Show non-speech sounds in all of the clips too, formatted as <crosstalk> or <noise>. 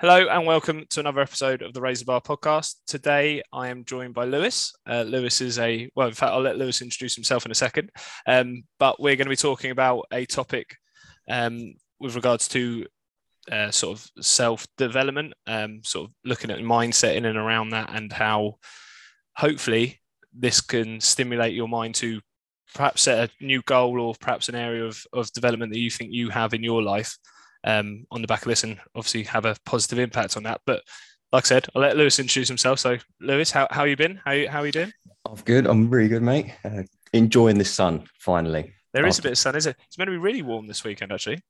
Hello and welcome to another episode of the Razor Bar podcast. Today I am joined by Lewis. Uh, Lewis is a, well, in fact, I'll let Lewis introduce himself in a second. Um, but we're going to be talking about a topic um, with regards to uh, sort of self development, um, sort of looking at mindset in and around that, and how hopefully this can stimulate your mind to perhaps set a new goal or perhaps an area of, of development that you think you have in your life um, on the back of this and obviously have a positive impact on that. But like I said, I'll let Lewis introduce himself. So, Lewis, how, how you been? How, how are you doing? I'm good. I'm really good, mate. Uh, enjoying the sun finally. There is after... a bit of sun, is it? It's meant to be really warm this weekend, actually.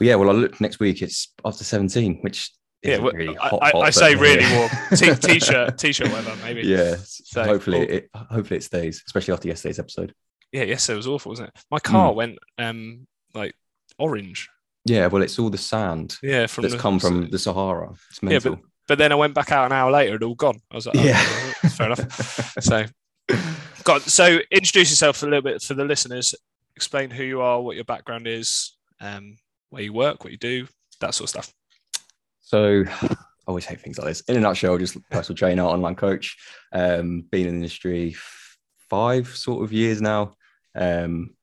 yeah, well, I look next week. It's after 17, which yeah, well, really hot, I, hot, I say really warm. T- <laughs> shirt t-shirt weather, maybe. Yeah. So hopefully, it hopefully it stays, especially after yesterday's episode. Yeah, yesterday was awful, wasn't it? My car mm. went um like orange yeah, well, it's all the sand. Yeah, from that's the, come from the Sahara. It's mental. Yeah, but, but then I went back out an hour later, it all gone. I was like, oh, yeah, fair enough. So, God, so introduce yourself a little bit for the listeners. Explain who you are, what your background is, um, where you work, what you do, that sort of stuff. So, I always hate things like this. In a nutshell, just personal trainer, online coach. Um, been in the industry five sort of years now. Um,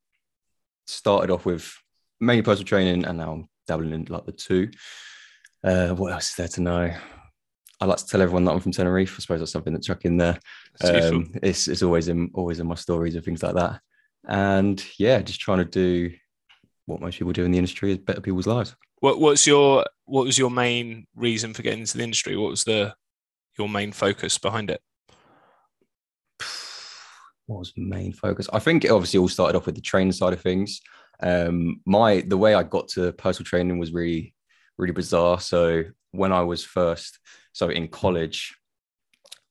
started off with mainly personal training, and now I'm dabbling in like the two. Uh, what else is there to know? I like to tell everyone that I'm from Tenerife. I suppose that's something that's stuck in there. Um, it's, it's always in always in my stories and things like that. And yeah, just trying to do what most people do in the industry is better people's lives. What what's your what was your main reason for getting into the industry? What was the your main focus behind it? <sighs> What was main focus? I think it obviously all started off with the training side of things um, my the way I got to personal training was really really bizarre. So when I was first so in college,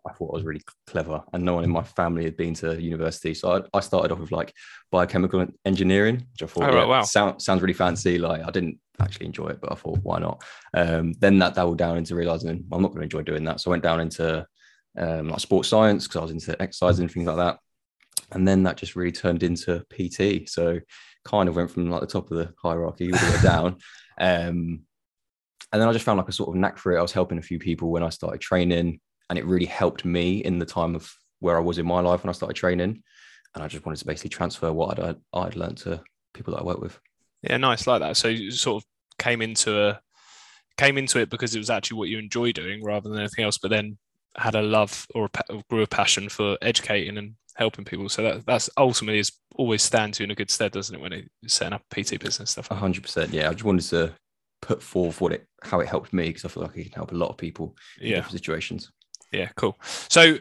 I thought I was really clever, and no one in my family had been to university. So I, I started off with like biochemical engineering, which I thought oh, yeah, wow. sound, sounds really fancy. Like I didn't actually enjoy it, but I thought why not? Um, then that dabbled down into realizing well, I'm not going to enjoy doing that. So I went down into um, like sports science because I was into exercise and things like that. And then that just really turned into PT. So kind of went from like the top of the hierarchy all the way down. <laughs> Um, and then I just found like a sort of knack for it. I was helping a few people when I started training, and it really helped me in the time of where I was in my life when I started training. And I just wanted to basically transfer what I'd I'd learned to people that I work with. Yeah, nice, like that. So you sort of came into a came into it because it was actually what you enjoy doing rather than anything else, but then had a love or a, grew a passion for educating and helping people. So that that's ultimately is always stands you in a good stead, doesn't it, when it's setting up a PT business stuff? hundred percent. Yeah, I just wanted to put forth what it how it helped me because I feel like it can help a lot of people in yeah. different situations. Yeah, cool. So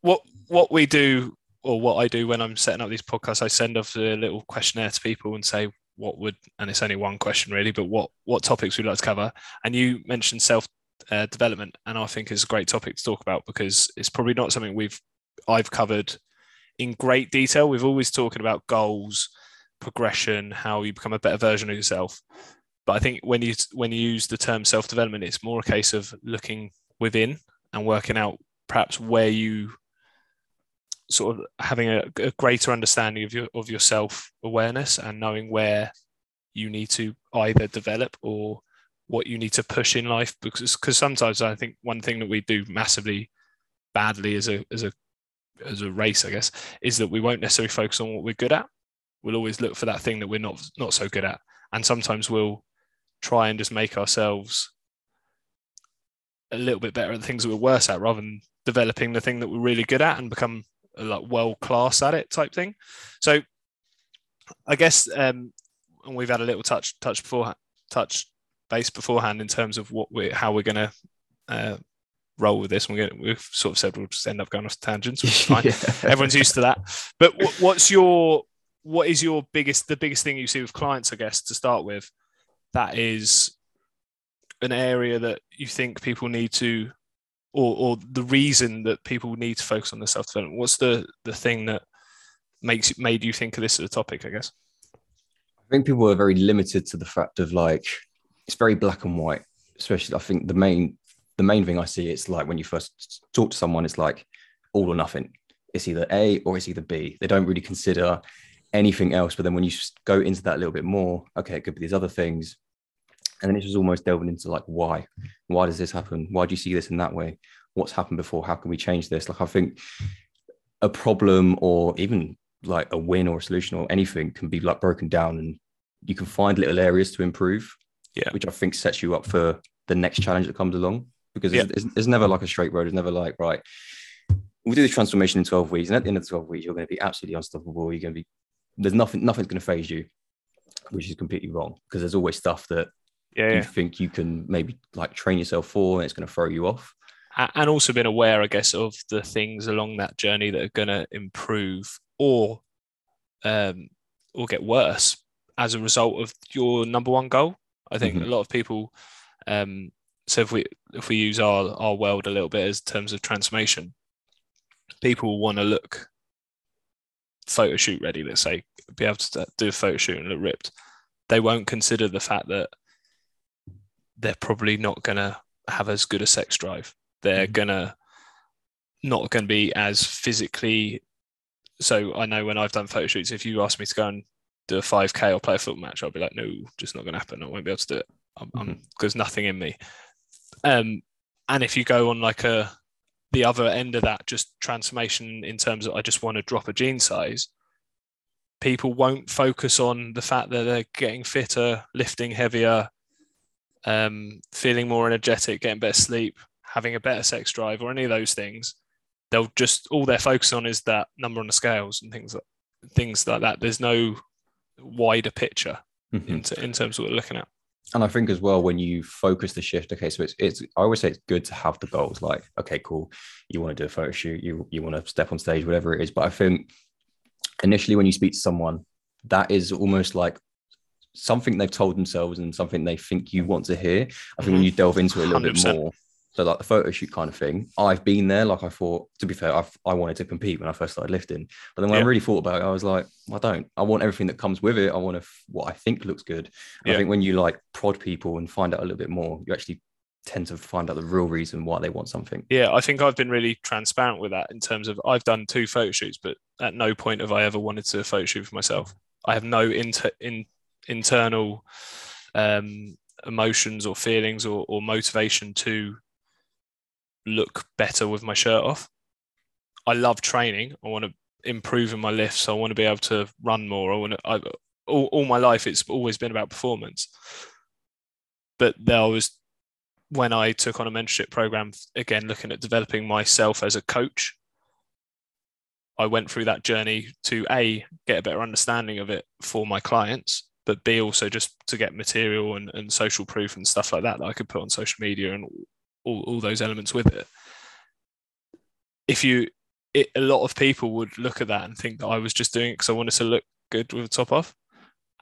what what we do or what I do when I'm setting up these podcasts, I send off a little questionnaire to people and say what would and it's only one question really, but what what topics we'd like to cover. And you mentioned self uh, development, and I think is a great topic to talk about because it's probably not something we've I've covered in great detail. We've always talking about goals, progression, how you become a better version of yourself. But I think when you when you use the term self development, it's more a case of looking within and working out perhaps where you sort of having a, a greater understanding of your of your self awareness and knowing where you need to either develop or what you need to push in life because because sometimes I think one thing that we do massively badly as a as a as a race, I guess, is that we won't necessarily focus on what we're good at. We'll always look for that thing that we're not not so good at, and sometimes we'll try and just make ourselves a little bit better at the things that we're worse at, rather than developing the thing that we're really good at and become like world class at it type thing. So, I guess, um, and we've had a little touch touch before touch base beforehand in terms of what we how we're going to uh, roll with this. We're we've sort of said we'll just end up going off tangents, which is <laughs> fine. yeah. Everyone's used to that. But what's your what is your biggest the biggest thing you see with clients? I guess to start with, that is an area that you think people need to, or or the reason that people need to focus on the self development. What's the the thing that makes made you think of this as a topic? I guess. I think people are very limited to the fact of like it's very black and white. Especially, I think the main the main thing I see it's like when you first talk to someone, it's like all or nothing. It's either A or it's either B. They don't really consider anything else. But then when you go into that a little bit more, okay, it could be these other things. And then it's just almost delving into like why, why does this happen? Why do you see this in that way? What's happened before? How can we change this? Like I think a problem or even like a win or a solution or anything can be like broken down and you can find little areas to improve. Yeah. Which I think sets you up for the next challenge that comes along because Yeah. it's, it's, it's never like a straight road. It's never like, right, we'll do this transformation in 12 weeks. And at the end of 12 weeks, you're going to be absolutely unstoppable. You're going to be, there's nothing, nothing's going to faze you, which is completely wrong because there's always stuff that Yeah, you yeah. think you can maybe like train yourself for and it's going to throw you off. And also been aware, I guess, of the things along that journey that are going to improve or um, or get worse as a result of your number one goal. I think Mhm. a lot of people. Um, so if we if we use our our world a little bit as terms of transformation, people want to look photo shoot ready. Let's say be able to do a photo shoot and look ripped. They won't consider the fact that they're probably not going to have as good a sex drive they're Mhm. gonna not gonna be as physically so I know when I've done photo shoots, if you ask me to go and do a 5k or play a football match, I'll be like, no, just not gonna happen. I won't be able to do it. I'm, I'm there's nothing in me. Um and if you go on like a the other end of that, just transformation in terms of I just want to drop a jean size, people won't focus on the fact that they're getting fitter, lifting heavier, um, feeling more energetic, getting better sleep, having a better sex drive, or any of those things. They'll just all they're focused on is that number on the scales and things like things like that. There's no wider picture Mhm. in, in terms of what we're looking at. And I think as well, when you focus the shift, okay, so it's it's I always say it's good to have the goals. Like, okay, cool, you want to do a photo shoot, you you want to step on stage, whatever it is. But I think initially when you speak to someone, that is almost like something they've told themselves and something they think you want to hear. I think when Mhm. you delve into it a little bit 100%. more, so like the photo shoot kind of thing, I've been there. Like I thought, to be fair, I've, I wanted to compete when I first started lifting, but then when Yeah. I really thought about it, I was like, I don't. I want everything that comes with it. I want to, what I think looks good. Yeah. I think when you like prod people and find out a little bit more, you actually tend to find out the real reason why they want something. Yeah, I think I've been really transparent with that in terms of I've done two photo shoots, but at no point have I ever wanted to photo shoot for myself. I have no inter, in, internal um, emotions or feelings or, or motivation to look better with my shirt off. I love training. I want to improve in my lifts. I want to be able to run more. I want to. I, all, all my life, it's always been about performance. But there was when I took on a mentorship program, again, looking at developing myself as a coach, I went through that journey to A, get a better understanding of it for my clients, but B, also just to get material and, and social proof and stuff like that that I could put on social media and all, all those elements with it. If you, it, a lot of people would look at that and think that I was just doing it because I wanted to look good with the top off.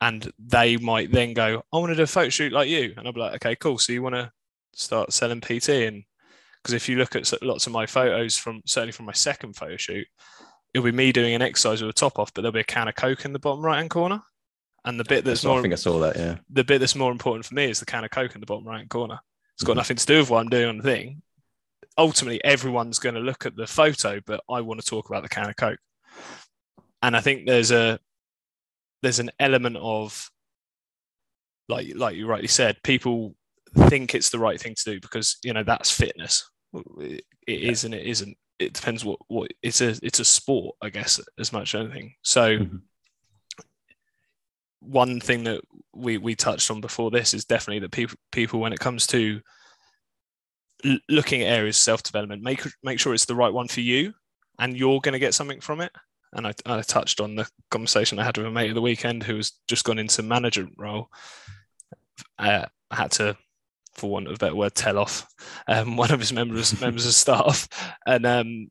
And they might then go, I want to do a photo shoot like you. And I'll be like, okay, cool. So you want to start selling PT and because if you look at lots of my photos from certainly from my second photo shoot, it'll be me doing an exercise with a top off, but there'll be a can of Coke in the bottom right hand corner. And the bit that's So I more think I saw that. Yeah. the bit that's more important for me is the can of Coke in the bottom right hand corner. It's got nothing to do with what I'm doing on the thing. Ultimately, everyone's going to look at the photo, but I want to talk about the can of Coke. And I think there's a there's an element of like like you rightly said, people think it's the right thing to do because you know that's fitness. It is and it isn't. It depends what what it's a it's a sport, I guess, as much as anything. So Mhm. One thing that we we touched on before this is definitely that people people when it comes to l- looking at areas of self development, make make sure it's the right one for you, and you're going to get something from it. And I, I touched on the conversation I had with a mate of the weekend who has just gone into management role. Uh, I had to, for want of a better word, tell off um, <laughs> one of his members members of staff, and um,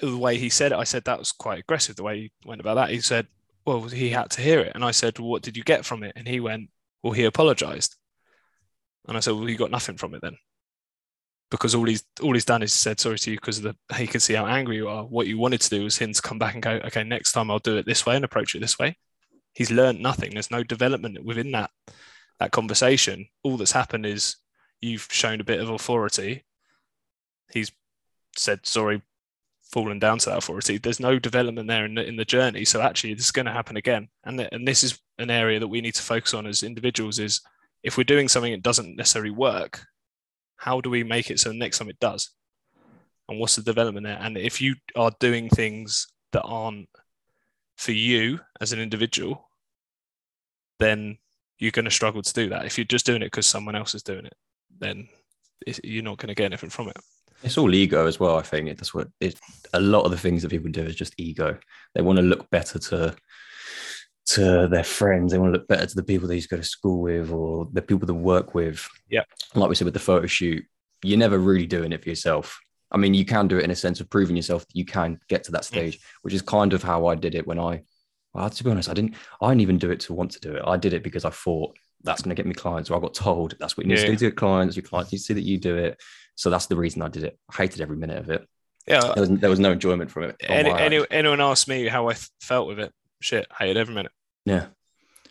the way he said it, I said that was quite aggressive. The way he went about that, he said, "Well, he had to hear it," and I said, well, "What did you get from it?" And he went, "Well, he apologized." And I said, "Well, you got nothing from it then." Because all he's all he's done is said sorry to you because he can see how angry you are. What you wanted to do was him to come back and go, okay, next time I'll do it this way and approach it this way. He's learned nothing. There's no development within that that conversation. All that's happened is you've shown a bit of authority. He's said sorry, fallen down to that authority. There's no development there in the, in the journey. So actually, this is going to happen again. And th- and this is an area that we need to focus on as individuals. Is if we're doing something that doesn't necessarily work, how do we make it so next time it does? And what's the development there? And if you are doing things that aren't for you as an individual, then you're going to struggle to do that. If you're just doing it because someone else is doing it, then you're not going to get anything from it. It's all ego as well. I think that's what it. A lot of the things that people do is just ego. They want to look better to to their friends. They want to look better to the people they used to go to school with or the people they work with. Yeah. Like we said with the photo shoot, you're never really doing it for yourself. I mean, you can do it in a sense of proving yourself that you can get to that stage, mm. which is kind of how I did it when I. Well, to be honest, I didn't. I didn't even do it to want to do it. I did it because I thought that's going to get me clients, or I got told that's what you need yeah. to do to get clients. Your clients need to see that you do it. So that's the reason I did it. I hated every minute of it. Yeah, there was, there was no enjoyment from it. Any, any, anyone asked me how I felt with it? Shit, hated every minute. Yeah,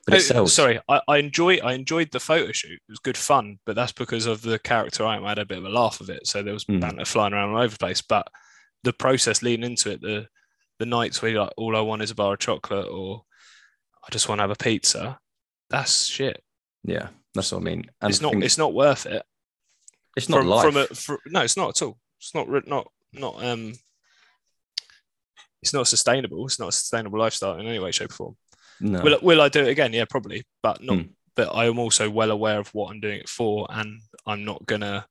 but it sells. Sorry, I, I enjoy I enjoyed the photo shoot. It was good fun, but that's because of the character I am. I had a bit of a laugh of it, so there was mm. banter flying around all over the place. But the process leading into it, the the nights where like all I want is a bar of chocolate or I just want to have a pizza, that's shit. Yeah, that's what I mean. And it's not it's not worth it. It's not from, life. From a, for, no, it's not at all. It's not not not um. It's not sustainable. It's not a sustainable lifestyle in any way, shape, or form. No. Will Will I do it again? Yeah, probably, but not. Mm. But I am also well aware of what I'm doing it for, and I'm not gonna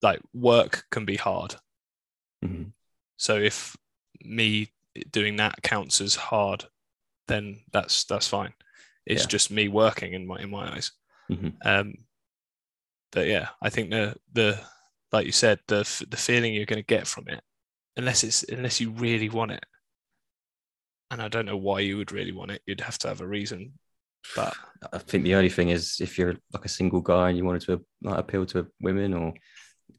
like work can be hard. Mm-hmm. So if me doing that counts as hard, then that's that's fine. It's yeah. just me working in my in my eyes. Mm-hmm. Um, but yeah, I think the the like you said, the the feeling you're going to get from it, unless it's unless you really want it, and I don't know why you would really want it. You'd have to have a reason. But I think the only thing is if you're like a single guy and you wanted to like, appeal to women or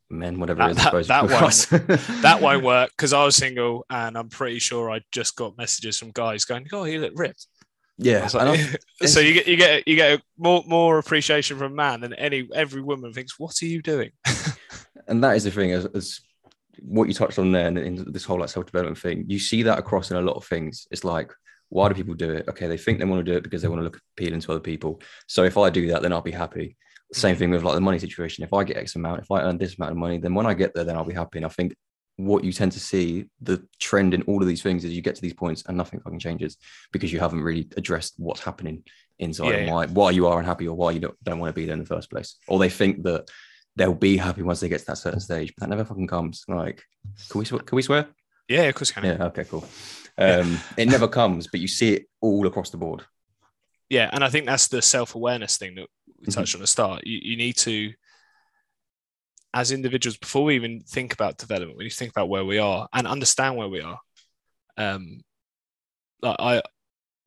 men, whatever that, it is. That, that <laughs> won't, <laughs> that won't work because I was single and I'm pretty sure I just got messages from guys going, "Oh, you look ripped." Yeah. Like, <laughs> so you get you get you get more more appreciation from man than any every woman thinks. What are you doing? <laughs> and that is the thing as, as what you touched on there in this whole like self development thing. You see that across in a lot of things. It's like why do people do it? Okay, they think they want to do it because they want to look appealing to other people. So if I do that, then I'll be happy. Same mm. thing with like the money situation. If I get X amount, if I earn this amount of money, then when I get there, then I'll be happy. And I think what you tend to see the trend in all of these things is you get to these points and nothing fucking changes because you haven't really addressed what's happening inside yeah, and why why you are unhappy or why you don't, don't want to be there in the first place. Or they think that they'll be happy once they get to that certain stage but that never fucking comes. Like can we can we swear? Yeah of course can. Yeah okay cool. Um it never comes but you see it all across the board. Yeah and i think that's the self-awareness thing that we touched mm-hmm. on the start. You, you need to as individuals before we even think about development when you think about where we are and understand where we are. Um like i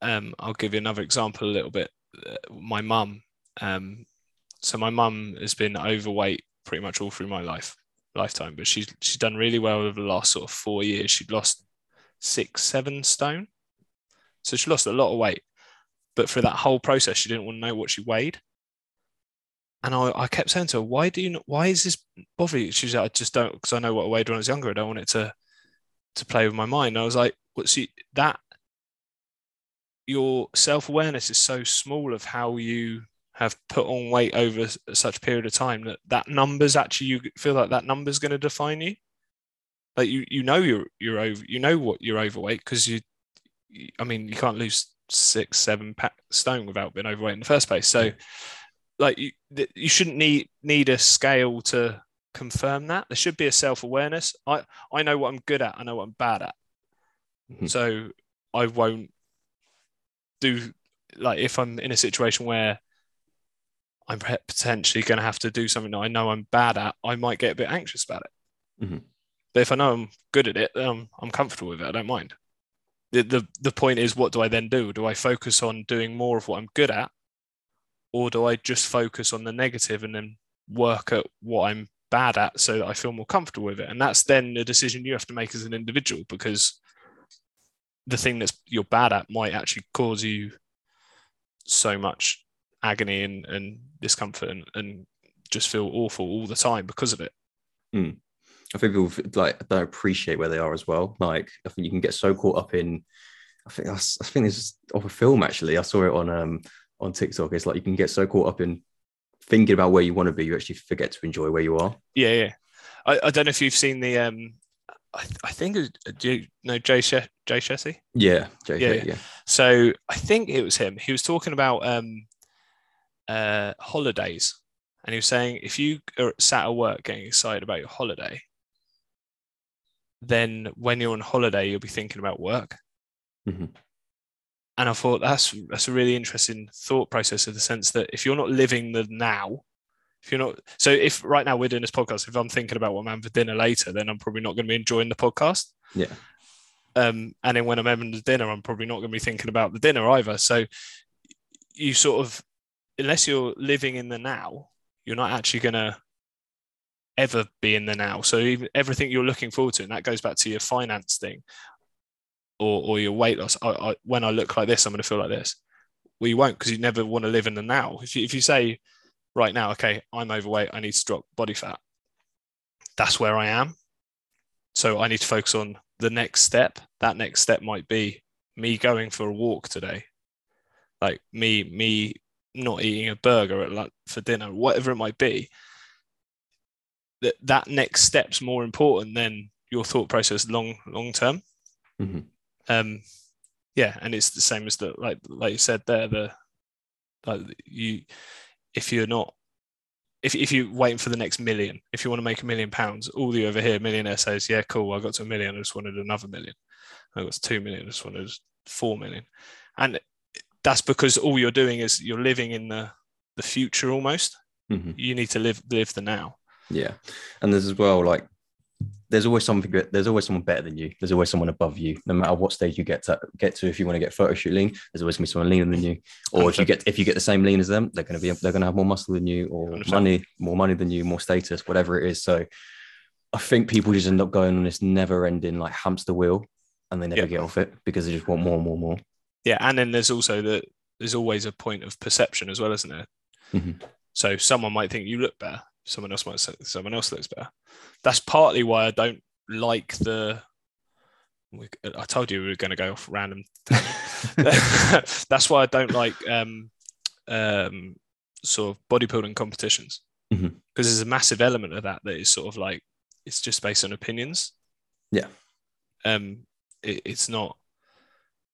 um i'll give you another example a little bit. Uh, my mum um so my mum has been overweight pretty much all through my life lifetime but she's she's done really well over the last sort of four years. She'd lost six seven stone. So she lost a lot of weight but for that whole process she didn't want to know what she weighed and I, I kept saying to her, why do you not, why is this bothering you? She's like, I just don't, because I know what I weighed when I was younger. I don't want it to, to play with my mind. And I was like, well, that your self-awareness is so small of how you have put on weight over such period of time that that number's actually, you feel like that number's going to define you. Like you, you know, you're, you're over, you know what you're overweight because you, I mean, you can't lose six, seven stone without being overweight in the first place. So, like you, you shouldn't need need a scale to confirm that. There should be a self awareness. I I know what I'm good at. I know what I'm bad at. Mm-hmm. So I won't do like if I'm in a situation where I'm potentially going to have to do something that I know I'm bad at. I might get a bit anxious about it. Mm-hmm. But if I know I'm good at it, then I'm comfortable with it. I don't mind. The, the the point is, what do I then do? Do I focus on doing more of what I'm good at, or do I just focus on the negative and then work at what I'm bad at so that I feel more comfortable with it? And that's then a decision you have to make as an individual because the thing that's you're bad at might actually cause you so much agony and, and discomfort and, and just feel awful all the time because of it. Mm. I think people like don't appreciate where they are as well. Like I think you can get so caught up in. I think I, I think this is off a film actually. I saw it on um on TikTok. It's like you can get so caught up in thinking about where you want to be, you actually forget to enjoy where you are. Yeah, yeah. I, I don't know if you've seen the um I, I think it was, do you know Jay she- Jay Shetty? Yeah, Jay, Yeah, yeah, yeah. So I think it was him. He was talking about um uh holidays. And he was saying if you are sat at work getting excited about your holiday, then when you're on holiday, you'll be thinking about work. Mhm. And I thought that's that's a really interesting thought process in the sense that if you're not living the now, if you're not so if right now we're doing this podcast, if I'm thinking about what I'm having for dinner later, then I'm probably not going to be enjoying the podcast. Yeah. Um, and then when I'm having the dinner, I'm probably not going to be thinking about the dinner either. So you sort of, unless you're living in the now, you're not actually going to ever be in the now. So even everything you're looking forward to, and that goes back to your finance thing or, or your weight loss. I, I, when I look like this, I'm going to feel like this. Well, you won't because you never want to live in the now. If you, if you say right now, okay, I'm overweight, I need to drop body fat, that's where I am. So I need to focus on the next step. That next step might be me going for a walk today, like me me not eating a burger at like for dinner, whatever it might be. That that next step's more important than your thought process long long term. Mhm. Um, yeah, and it's the same as the like like you said there the like you if you're not if, if you're waiting for the next million, if you want to make a million pounds, all the over here millionaire says, yeah, cool, I got to a million, I just wanted another million. I got to two million, I just wanted four million. And that's because all you're doing is you're living in the the future almost. Mhm. You need to live live the now. Yeah, and there's as well like there's always something. Good. There's always someone better than you. There's always someone above you. No matter what stage you get to get to, if you want to get photo shoot lean, there's always gonna be someone leaner than you. Or if you get if you get the same lean as them, they're gonna be they're gonna have more muscle than you, or 100%. money, more money than you, more status, whatever it is. So I think people just end up going on this never-ending like hamster wheel, and they never Yeah. get off it because they just want more, and more, and more. Yeah, and then there's also the there's always a point of perception as well, isn't there? Mhm. So someone might think you look better, someone else might say someone else looks better. That's partly why I don't like the. we- I told you we were going to go off random. <laughs> That's why I don't like um, um, sort of bodybuilding competitions because Mhm. there's a massive element of that that is sort of like it's just based on opinions. Yeah. Um, it, it's not.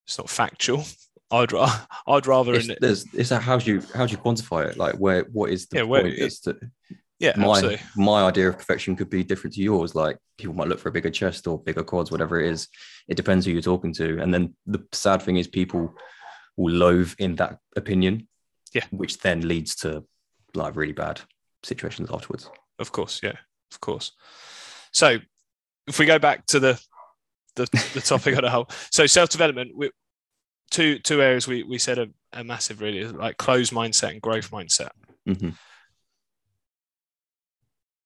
It's not factual. <laughs> I'd ra- I'd rather It's, in there's, it's how do you how do you quantify it? Like where what is the Yeah, where- point? as to, yeah my absolutely my idea of perfection could be different to yours. Like people might look for a bigger chest or bigger quads, whatever it is. It depends who you're talking to. And then the sad thing is people will loathe in that opinion. Yeah. Which then leads to like really bad situations afterwards. of course yeah of course so if we go back to the the, the topic on the whole <laughs> so self-development we, two two areas we we said a, a massive really like closed mindset and growth mindset Mhm.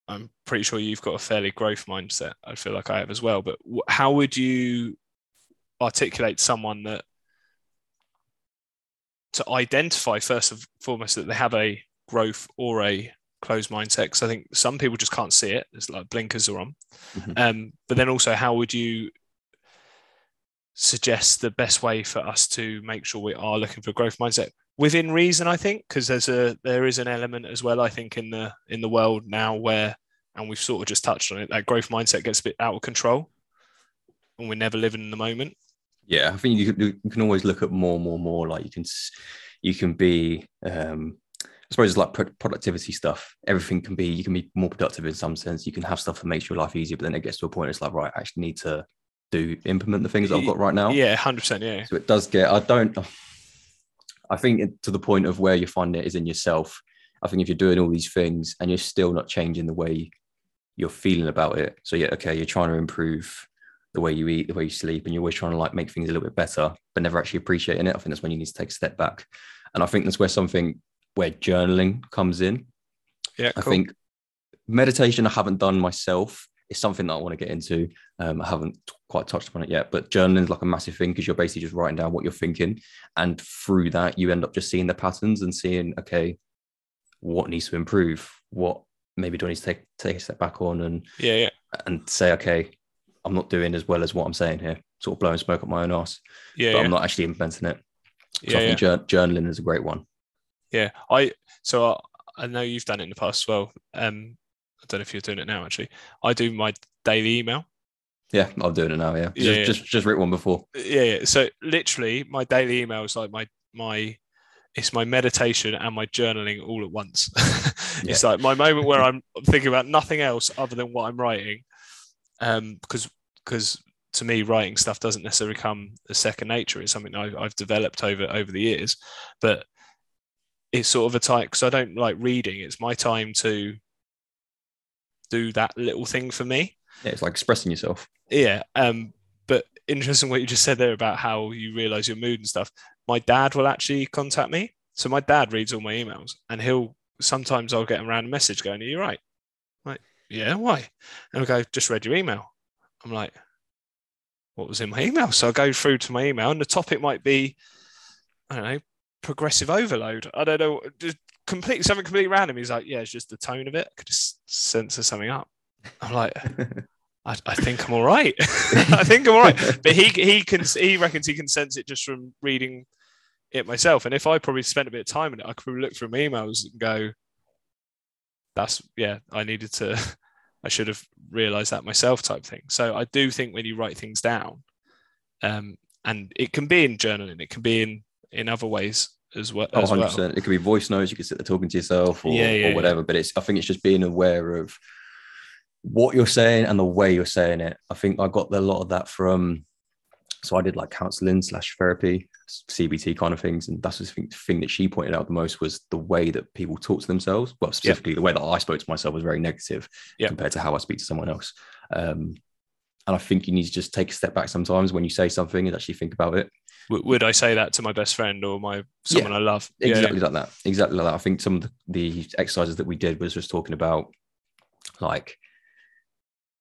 I'm pretty sure you've got a fairly growth mindset i feel like i have as well but how would you articulate someone that to identify first and foremost that they have a growth or a closed mindset? Because i think some people just can't see it it's like blinkers are on. Mhm. um, but then also how would you suggest the best way for us to make sure we are looking for growth mindset within reason i think because there's a there is an element as well i think in the in the world now where and we've sort of just touched on it that growth mindset gets a bit out of control and we're never living in the moment Yeah, I think you can, you can always look at more, more, more. Like you can, you can be. Um, I suppose it's like productivity stuff. Everything can be. You can be more productive in some sense. You can have stuff that makes your life easier, but then it gets to a point. It's like right, I actually need to do implement the things that I've got right now. yeah 100% yeah So it does get. I don't. I think to the point of where you find it is in yourself. I think if you're doing all these things and you're still not changing the way you're feeling about it, so yeah, okay, you're trying to improve the way you eat, the way you sleep, and you're always trying to like make things a little bit better, but never actually appreciating it. I think that's when you need to take a step back. And I think that's where something where journaling comes in. yeah I cool. think meditation I haven't done myself. It's something that I want to get into. Um, I haven't t- quite touched upon it yet, but journaling is like a massive thing because you're basically just writing down what you're thinking, and through that you end up just seeing the patterns and seeing okay, what needs to improve, what maybe do I need to take take a step back on and yeah yeah and say okay, I'm not doing as well as what I'm saying here, sort of blowing smoke up my own ass, yeah but yeah, I'm not actually implementing it. So yeah, I yeah. think jour- journaling is a great one. Yeah, I so I, I know you've done it in the past as well. Um, I don't know if you're doing it now. Actually, I do my daily email. Yeah, I'm doing it now. Yeah, just Yeah, yeah. just, just written one before. Yeah, yeah. So literally, my daily email is like my my it's my meditation and my journaling all at once. <laughs> it's like my moment where I'm thinking about nothing else other than what I'm writing. Um, because because to me, writing stuff doesn't necessarily come as second nature. It's something I've, I've developed over over the years, but it's sort of a time because I don't like reading. It's my time to do that little thing for me. Yeah, it's like expressing yourself. yeah um but interesting what you just said there about how you realize your mood and stuff. My dad will actually contact me. So my dad reads all my emails and he'll sometimes i'll get a random message going are you right? I'm like yeah why? And i'll go just read your email. I'm like what was in my email? So i go through to my email and the topic might be i don't know progressive overload. I don't know just complete something completely random. He's like yeah it's just the tone of it. I could just censor something up i'm like <laughs> I, I think I'm all right. <laughs> I think I'm all right. But he he can he reckons he can sense it just from reading it myself. And if I probably spent a bit of time in it, I could probably look through my emails and go, "That's yeah, I needed to. <laughs> I should have realised that myself." Type thing. So I do think when you write things down, um, and it can be in journaling, it can be in in other ways as well. Oh, As 100%. well. It could be voice notes. You could sit there talking to yourself or, Yeah, yeah, or whatever. But it's I think it's just being aware of what you're saying and the way you're saying it. I think I got a lot of that from. So I did like counseling slash therapy, CBT kind of things, and that's the thing, thing that she pointed out the most was the way that people talk to themselves. Well, specifically the way that I spoke to myself was very negative Yeah. compared to how I speak to someone else. Um, and I think you need to just take a step back sometimes when you say something and actually think about it. W- would I say that to my best friend or my someone I love? Yeah, yeah. exactly like that exactly like that i think some of the, exercises that we did was just talking about like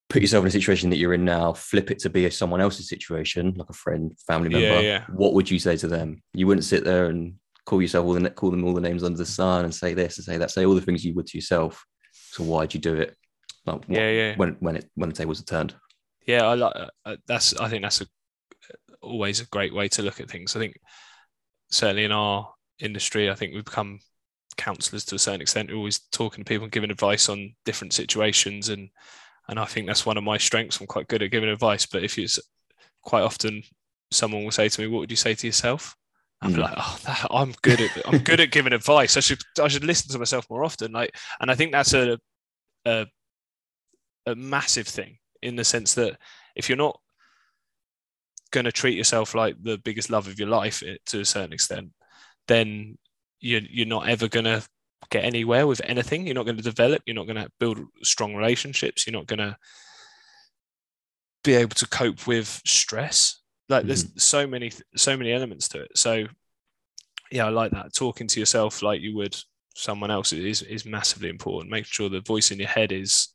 put yourself in a situation that you're in now flip it to be a someone else's situation like a friend family member Yeah, yeah. what would you say to them you wouldn't sit there and call yourself all the call them all the names under the sun and say this and say that say all the things you would to yourself so why'd you do it like, what- Yeah, yeah. when when it when the tables are turned yeah, I like uh, that's. I think that's a, always a great way to look at things. I think certainly in our industry, I think we've become counselors to a certain extent. We're always talking to people and giving advice on different situations, and and I think that's one of my strengths. I'm quite good at giving advice, but if it's quite often someone will say to me, "What would you say to yourself?" I'm Mm. like, "Oh, that, I'm good at I'm good at giving advice. I should I should listen to myself more often." Like, and I think that's a a, a massive thing in the sense that if you're not going to treat yourself like the biggest love of your life eh, to a certain extent, then you're, you're not ever going to get anywhere with anything. You're not going to develop. You're not going to build strong relationships. You're not going to be able to cope with stress. Like there's so many, so many elements to it. So yeah, I like that. Talking to yourself like you would someone else is is massively important. Making sure the voice in your head is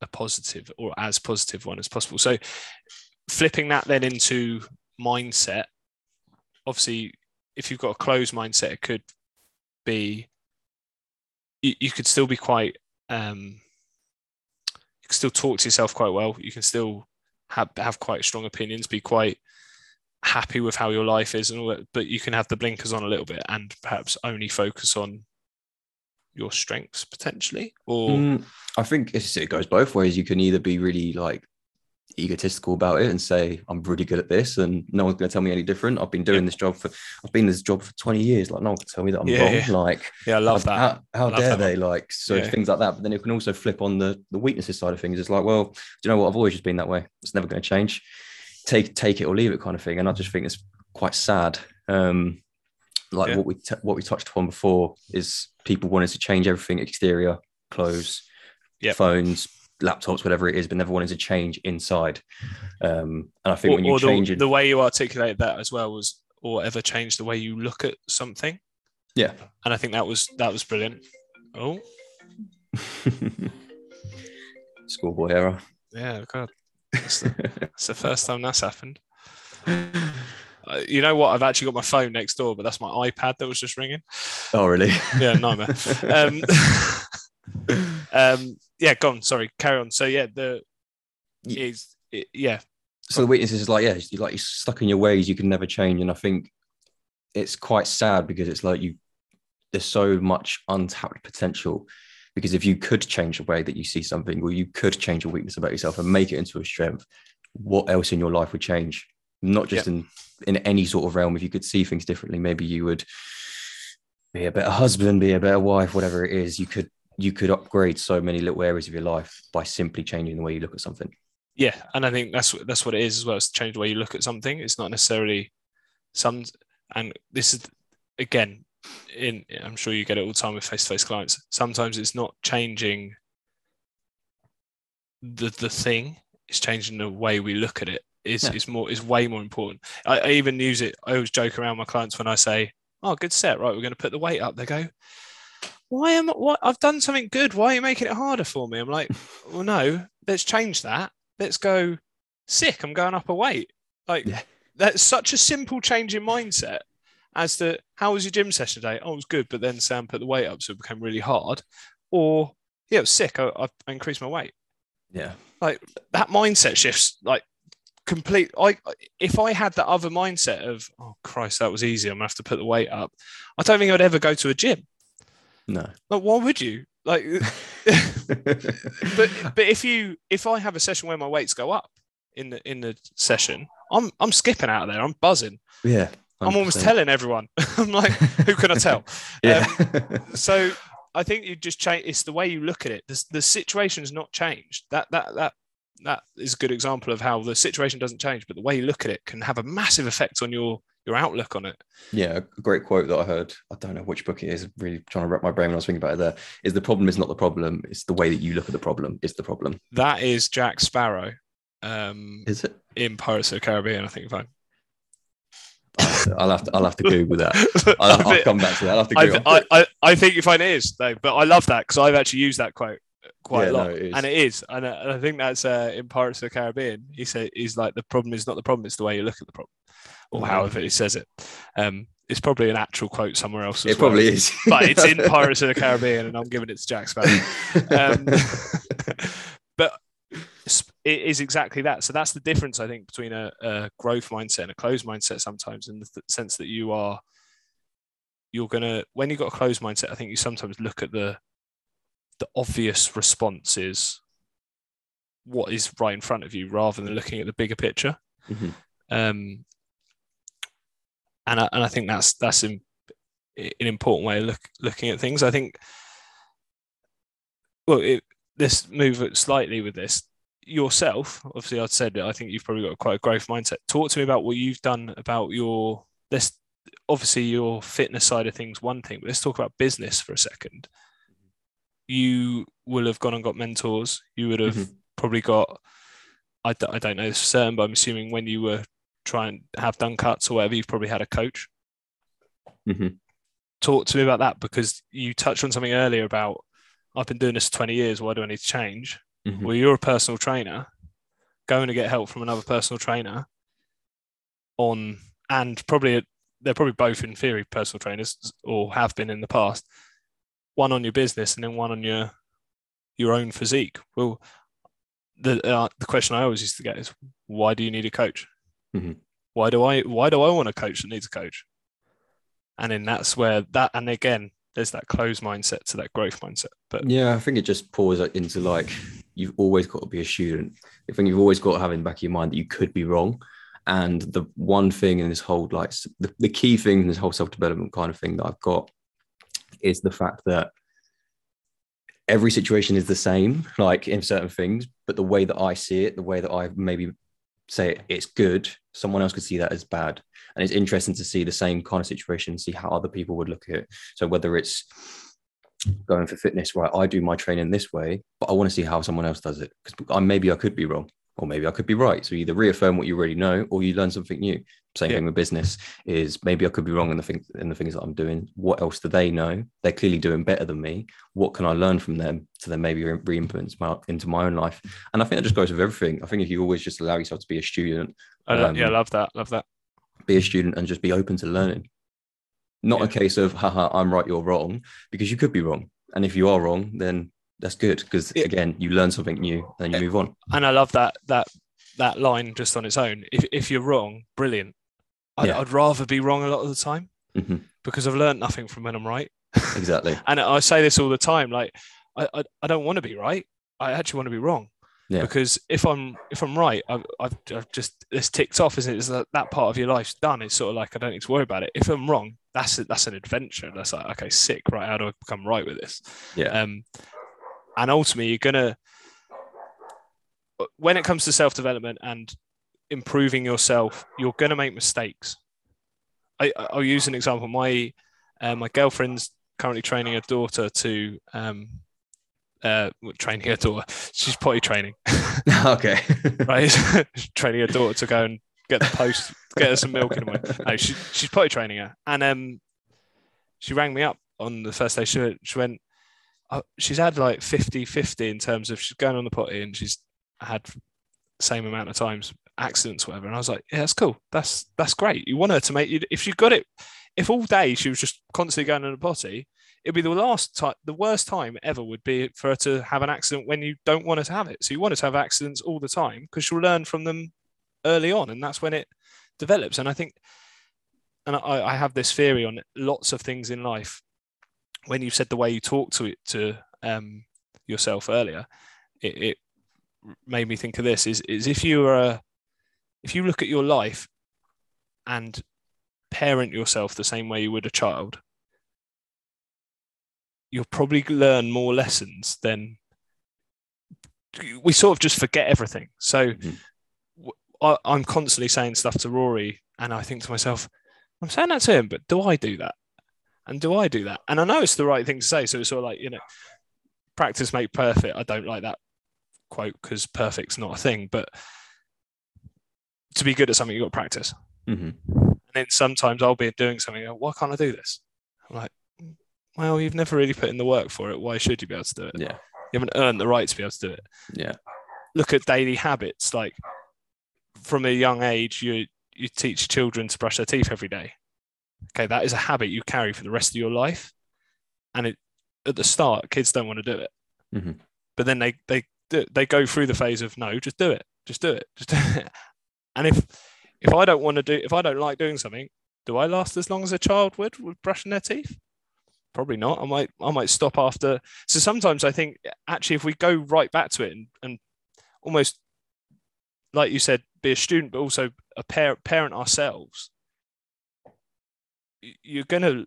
a positive or as positive one as possible. So flipping that then into mindset, obviously, if you've got a closed mindset, it could be you, you could still be quite um you can still talk to yourself quite well. You can still have have quite strong opinions, be quite happy with how your life is and all that, but you can have the blinkers on a little bit and perhaps only focus on your strengths potentially or Mm, I think it goes both ways. You can either be really like egotistical about it and say I'm really good at this, and no one's going to tell me any different. I've been doing Yeah. this job for I've been in this job for 20 years. Like no one can tell me that I'm Yeah, wrong. yeah. Like yeah, I love that. How, how Love dare that they? Like so things like that. But then it can also flip on the the weaknesses side of things. It's like, well, do you know what? I've always just been that way. It's never going to change. Take take it or leave it kind of thing. And I just think it's quite sad. Um, like what we t- what we touched upon before is people wanting to change everything exterior, clothes, Yep. phones, laptops, whatever it is, but never wanting to change inside. Um, and I think or, when you change the, it, the way you articulate that as well was or ever change the way you look at something. Yeah, and i think that was that was brilliant. Oh. <laughs> Schoolboy era. yeah god. That's the, <laughs> that's the first time that's happened. Uh, you know what? I've actually got my phone next door but that's my ipad that was just ringing. Oh, really? yeah nightmare. <laughs> Um, um yeah go on sorry carry on. So yeah the Ye- is it, yeah. So the weakness is like yeah you're like you're stuck in your ways you can never change and i think it's quite sad because it's like you there's so much untapped potential because if you could change the way that you see something or you could change a weakness about yourself and make it into a strength what else in your life would change? Not just in in any sort of realm. If you could see things differently maybe you would be a better husband be a better wife whatever it is you could you could upgrade so many little areas of your life by simply changing the way you look at something. Yeah and i think that's that's what it is as well it's change the way you look at something. It's not necessarily some and this is again in i'm sure you get it all the time with face-to-face clients. Sometimes it's not changing the the thing it's changing the way we look at it is yeah. is more is way more important. I, I even use it i always joke around my clients when i say oh good set right we're going to put the weight up. They go why am I what I've done something good. Why are you making it harder for me? I'm like, <laughs> well, no, let's change that. Let's go sick. I'm going up a weight. Like yeah. that's such a simple change in mindset as to how was your gym session today? Oh, it was good, but then Sam put the weight up, so it became really hard. Or yeah, it was sick. I, I increased my weight. Yeah, like that mindset shifts like complete. I if I had that other mindset of oh Christ, that was easy. I'm gonna have to put the weight up. I don't think I'd ever go to a gym. No. Like, why would you? Like, <laughs> but but if you if I have a session where my weights go up in the in the session, I'm I'm skipping out of there. I'm buzzing. Yeah. i am almost telling everyone. <laughs> I'm like, who can I tell? <laughs> yeah. Um, so I think you just change. It's the way you look at it. The, the situation has not changed. That that that that is a good example of how the situation doesn't change, but the way you look at it can have a massive effect on your your outlook on it. Yeah, a great quote that I heard. I don't know which book it is. Really trying to wrap my brain when I was thinking about it. There is the problem is not the problem. It's the way that you look at the problem is the problem. That is Jack Sparrow. Um, is it in Pirates of the Caribbean? I think fine. I'll have to I'll have to Google that. <laughs> I'll, I'll come back to that. I'll have to Google. I, I, I think you find it is though, but I love that because I've actually used that quote quite yeah, a lot, no, it and it is, and, uh, and I think that's uh, in Pirates of the Caribbean. He said he's like the problem is not the problem; it's the way you look at the problem or mm-hmm. however he says it. Um, it's probably an actual quote somewhere else. it well. probably is, <laughs> but it's in <laughs> Pirates of the Caribbean, and I'm giving it to Jack Sparrow. Um, <laughs> but it is exactly that. So that's the difference, I think, between a, a growth mindset and a closed mindset. Sometimes, in the th- sense that you are, you're gonna when you've got a closed mindset, I think you sometimes look at the the obvious responses what is right in front of you rather than looking at the bigger picture. Mm-hmm. Um, and I, and I think that's that's an, an important way of look, looking at things. I think. Well, it, let's move slightly with this. Yourself, obviously, I'd said I think you've probably got quite a growth mindset. Talk to me about what you've done about your. Let's obviously your fitness side of things, one thing, but let's talk about business for a second. You will have gone and got mentors. You would have mm-hmm. probably got. I, I don't know this for certain, but I'm assuming when you were try and have done cuts or whatever, you've probably had a coach. Mm-hmm. Talk to me about that because you touched on something earlier about I've been doing this 20 years. Why do I need to change? Mm-hmm. Well, you're a personal trainer, going to get help from another personal trainer on, and probably they're probably both in theory personal trainers or have been in the past. One on your business and then one on your your own physique. Well, the uh, the question I always used to get is why do you need a coach? Mm-hmm. Why do I why do I want a coach that needs a coach? And then that's where that and again, there's that closed mindset to that growth mindset. But yeah, I think it just pours into like you've always got to be a student. I think you've always got to have in the back of your mind that you could be wrong. And the one thing in this whole like the, the key thing in this whole self-development kind of thing that I've got is the fact that every situation is the same, <laughs> like in certain things, but the way that I see it, the way that I maybe say it's good, someone else could see that as bad. And it's interesting to see the same kind of situation, see how other people would look at it. So whether it's going for fitness, right? I do my training this way, but I want to see how someone else does it because maybe I could be wrong or maybe I could be right. So either reaffirm what you already know or you learn something new. Same yeah. thing with business is maybe I could be wrong in the things in the things that I'm doing. What else do they know? They're clearly doing better than me. What can I learn from them to then maybe re-influence my, into my own life? And I think that just goes with everything. I think if you always just allow yourself to be a student, um, yeah, love that, love that. Be a student and just be open to learning. Not yeah. a case of haha, I'm right, you're wrong, because you could be wrong. And if you are wrong, then that's good because again, you learn something new and you move on. And I love that that that line just on its own. If if you're wrong, brilliant. I'd, yeah. I'd rather be wrong a lot of the time mm-hmm. because I've learned nothing from when I'm right. Exactly. <laughs> and I say this all the time. Like, I, I, I don't want to be right. I actually want to be wrong. Yeah. Because if I'm if I'm right, I've, I've, I've just it's ticked off, isn't it? It's that, that part of your life's done. It's sort of like I don't need to worry about it. If I'm wrong, that's a, that's an adventure. That's like okay, sick. Right, how do I become right with this? Yeah. Um, and ultimately, you're gonna when it comes to self development and improving yourself, you're gonna make mistakes. I, I'll use an example. My uh, my girlfriend's currently training a daughter to um, uh, training her daughter. She's potty training, <laughs> <laughs> okay. right? <laughs> training her daughter to go and get the post, get her some milk in the morning. No, she, she's potty training her, and um, she rang me up on the first day. She, she went, oh, she's had like 50 50 in terms of she's going on the potty and she's had same amount of times accidents, whatever. And I was like, yeah, that's cool. That's that's great. You want her to make you if she got it, if all day she was just constantly going on the potty, it'd be the last time, the worst time ever would be for her to have an accident when you don't want her to have it. So you want her to have accidents all the time because she'll learn from them early on, and that's when it develops. And I think, and I, I have this theory on lots of things in life. When you said the way you talk to it to um, yourself earlier, it, it made me think of this: is is if you are a, if you look at your life and parent yourself the same way you would a child, you'll probably learn more lessons than we sort of just forget everything. So Mhm. I, I'm constantly saying stuff to Rory, and I think to myself, I'm saying that to him, but do I do that? And do I do that? And I know it's the right thing to say. So it's sort of like, you know, practice make perfect. I don't like that quote because perfect's not a thing, but to be good at something, you've got to practice. hmm And then sometimes I'll be doing something, why can't I do this? I'm like, well, you've never really put in the work for it. Why should you be able to do it? Yeah. You haven't earned the right to be able to do it. Yeah. Look at daily habits. Like from a young age, you you teach children to brush their teeth every day. Okay, that is a habit you carry for the rest of your life. And it at the start, kids don't want to do it, Mhm. but then they they they go through the phase of no, just do it, just do it, just do <laughs> it. And if if I don't want to do, if I don't like doing something, do I last as long as a child would with brushing their teeth? Probably not. I might I might stop after. So sometimes I think actually if we go right back to it and, and almost like you said, be a student, but also a parent, parent ourselves, you're going to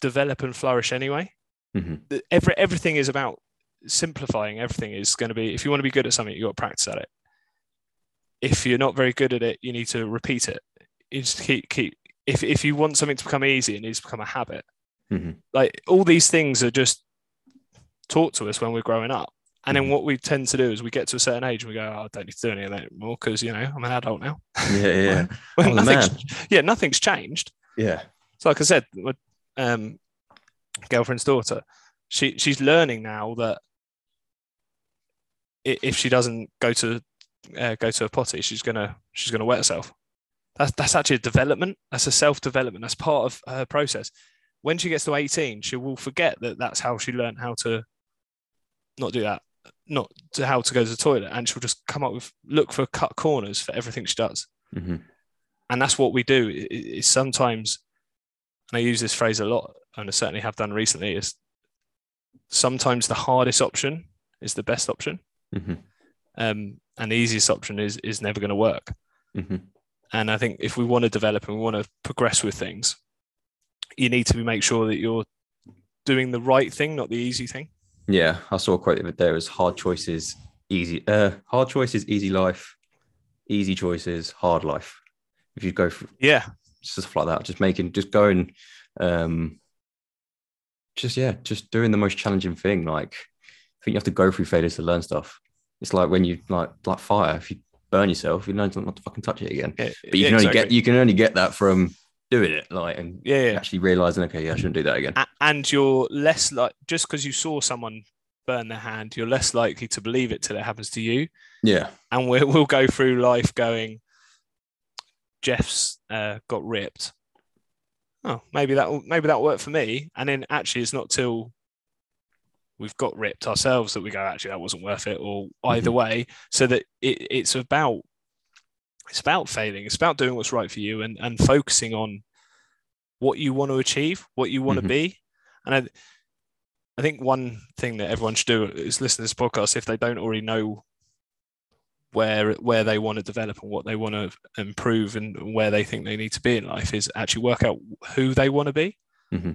develop and flourish anyway. hmm Every everything is about simplifying. Everything is going to be. If you want to be good at something, you've got to practice at it. If you're not very good at it, you need to repeat it. You just keep keep. If if you want something to become easy, it needs to become a habit. hmm Like all these things are just taught to us when we're growing up. And then Mhm. what we tend to do is we get to a certain age and we go, oh, I don't need to do any of that anymore because you know I'm an adult now. Yeah. Yeah. <laughs> Well, I'm nothing's, yeah, nothing's changed. Yeah. So, like I said, with um, girlfriend's daughter, she she's learning now that if she doesn't go to uh, go to a potty, she's gonna she's gonna wet herself. That's that's actually a development. That's a self development. That's part of her process. When she gets to eighteen, she will forget that that's how she learned how to not do that, not to how to go to the toilet, and she'll just come up with look for cut corners for everything she does hmm and that's what we do is sometimes and i use this phrase a lot and i certainly have done recently is sometimes the hardest option is the best option hmm um, and the easiest option is is never going to work hmm and i think if we want to develop and we want to progress with things you need to make sure that you're doing the right thing not the easy thing Yeah. I saw a quote the other day. It hard choices, easy. Uh, hard choices, easy life. Easy choices, hard life. If you go for yeah stuff like that, just making, just going, um, just yeah, just doing the most challenging thing. Like, I think you have to go through failures to learn stuff. It's like when you like like fire. If you burn yourself, you learn not to fucking touch it again. yeah, But you yeah, can only exactly. get you can only get that from doing it, like and yeah, yeah. actually realizing, okay, yeah, I shouldn't do that again. And you're less like just because you saw someone burn their hand you're less likely to believe it till it happens to you Yeah, and we'll, we'll go through life going jeff's uh, got ripped. Oh maybe that maybe that'll work for me. And then actually it's not till we've got ripped ourselves that we go actually that wasn't worth it or either way. So that it, it's about it's about failing. It's about doing what's right for you and and focusing on what you want to achieve what you want Mhm. to be. And I, I think one thing that everyone should do is listen to this podcast if they don't already know where where they want to develop and what they want to improve and where they think they need to be in life is actually work out who they want to be. Mm-hmm.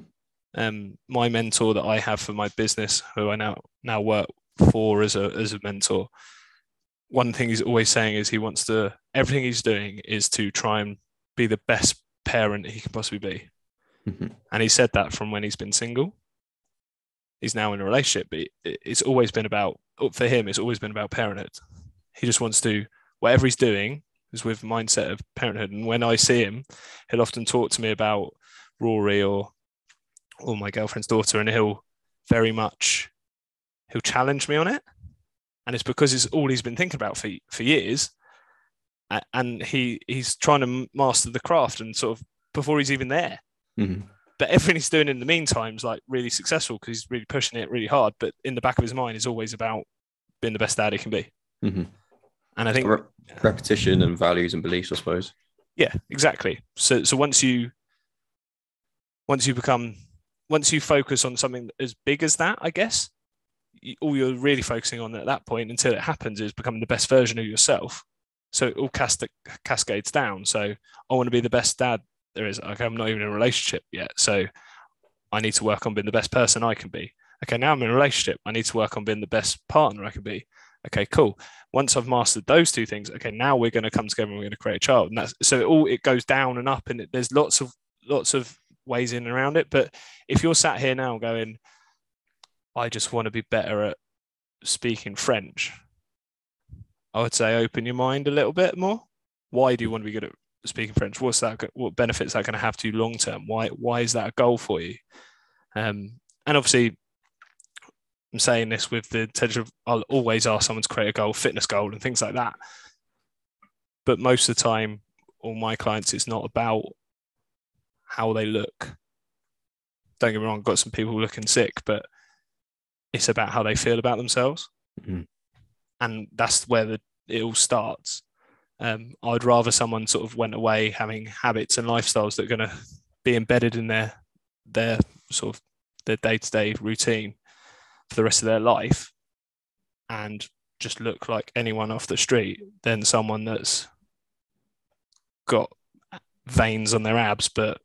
Um, my mentor that I have for my business, who I now now work for as a as a mentor, one thing he's always saying is he wants to everything he's doing is to try and be the best parent he can possibly be. Mm-hmm. And he said that from when he's been single. He's now in a relationship, but it's always been about for him. It's always been about parenthood. He just wants to whatever he's doing is with mindset of parenthood. And when I see him, he'll often talk to me about Rory or or my girlfriend's daughter, and he'll very much he'll challenge me on it. And it's because it's all he's been thinking about for for years. And he he's trying to master the craft and sort of before he's even there. Mm-hmm. But everything he's doing in the meantime is like really successful because he's really pushing it really hard. But in the back of his mind is always about being the best dad he can be. Mm-hmm. And I think Re- repetition and values and beliefs, I suppose. Yeah, exactly. So so once you once you become once you focus on something as big as that, I guess you, all you're really focusing on at that point until it happens is becoming the best version of yourself. So it all cast- cascades down. So I want to be the best dad there is. Okay, I'm not even in a relationship yet, so I need to work on being the best person I can be. Okay, now I'm in a relationship. I need to work on being the best partner I can be. Okay, cool. Once I've mastered those two things, okay, now we're going to come together and we're going to create a child. And that's so it all it goes down and up, and it, there's lots of lots of ways in and around it. But if you're sat here now going, I just want to be better at speaking French, I would say open your mind a little bit more. Why do you want to be good at speaking French? What's that? What benefits that going to have to you long term? Why why is that a goal for you? Um, and obviously, I'm saying this with the intention of I'll always ask someone to create a goal, fitness goal, and things like that. But most of the time, all my clients, it's not about how they look. Don't get me wrong, I've got some people looking sick, but it's about how they feel about themselves. Mm-hmm. And that's where the, it all starts. Um, I'd rather someone sort of went away having habits and lifestyles that are going to be embedded in their their sort of their day to day routine for the rest of their life, and just look like anyone off the street than someone that's got veins on their abs but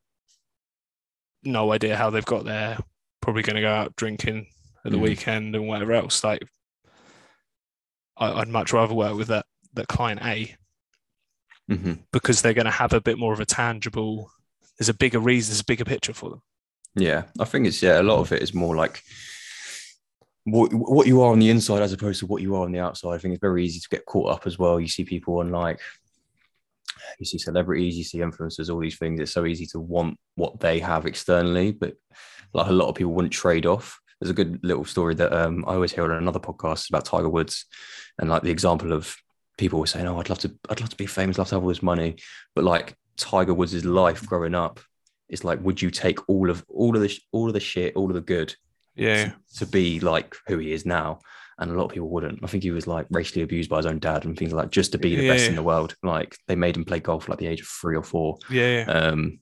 no idea how they've got there. Probably going to go out drinking at the mm. weekend and whatever else. Like, I, would much rather work with that that client A mm-hmm. because they're going to have a bit more of a tangible. There's a bigger reason. There's a bigger picture for them. Yeah, I think it's yeah. A lot of it is more like what what you are on the inside as opposed to what you are on the outside. I think it's very easy to get caught up as well. You see people on like you see celebrities, you see influencers, all these things. It's so easy to want what they have externally, but like a lot of people wouldn't trade off. There's a good little story that um, I always hear on another podcast about Tiger Woods, and like the example of people were saying, "Oh, I'd love to, I'd love to be famous, love to have all this money," but like Tiger Woods' life growing up, it's like, would you take all of all of the all of the shit, all of the good, yeah, to, to be like who he is now? and a lot of people wouldn't. I think he was like racially abused by his own dad and things like that, just to be the yeah, best in the world. Like they made him play golf like the age of three or four. Yeah, yeah. Um,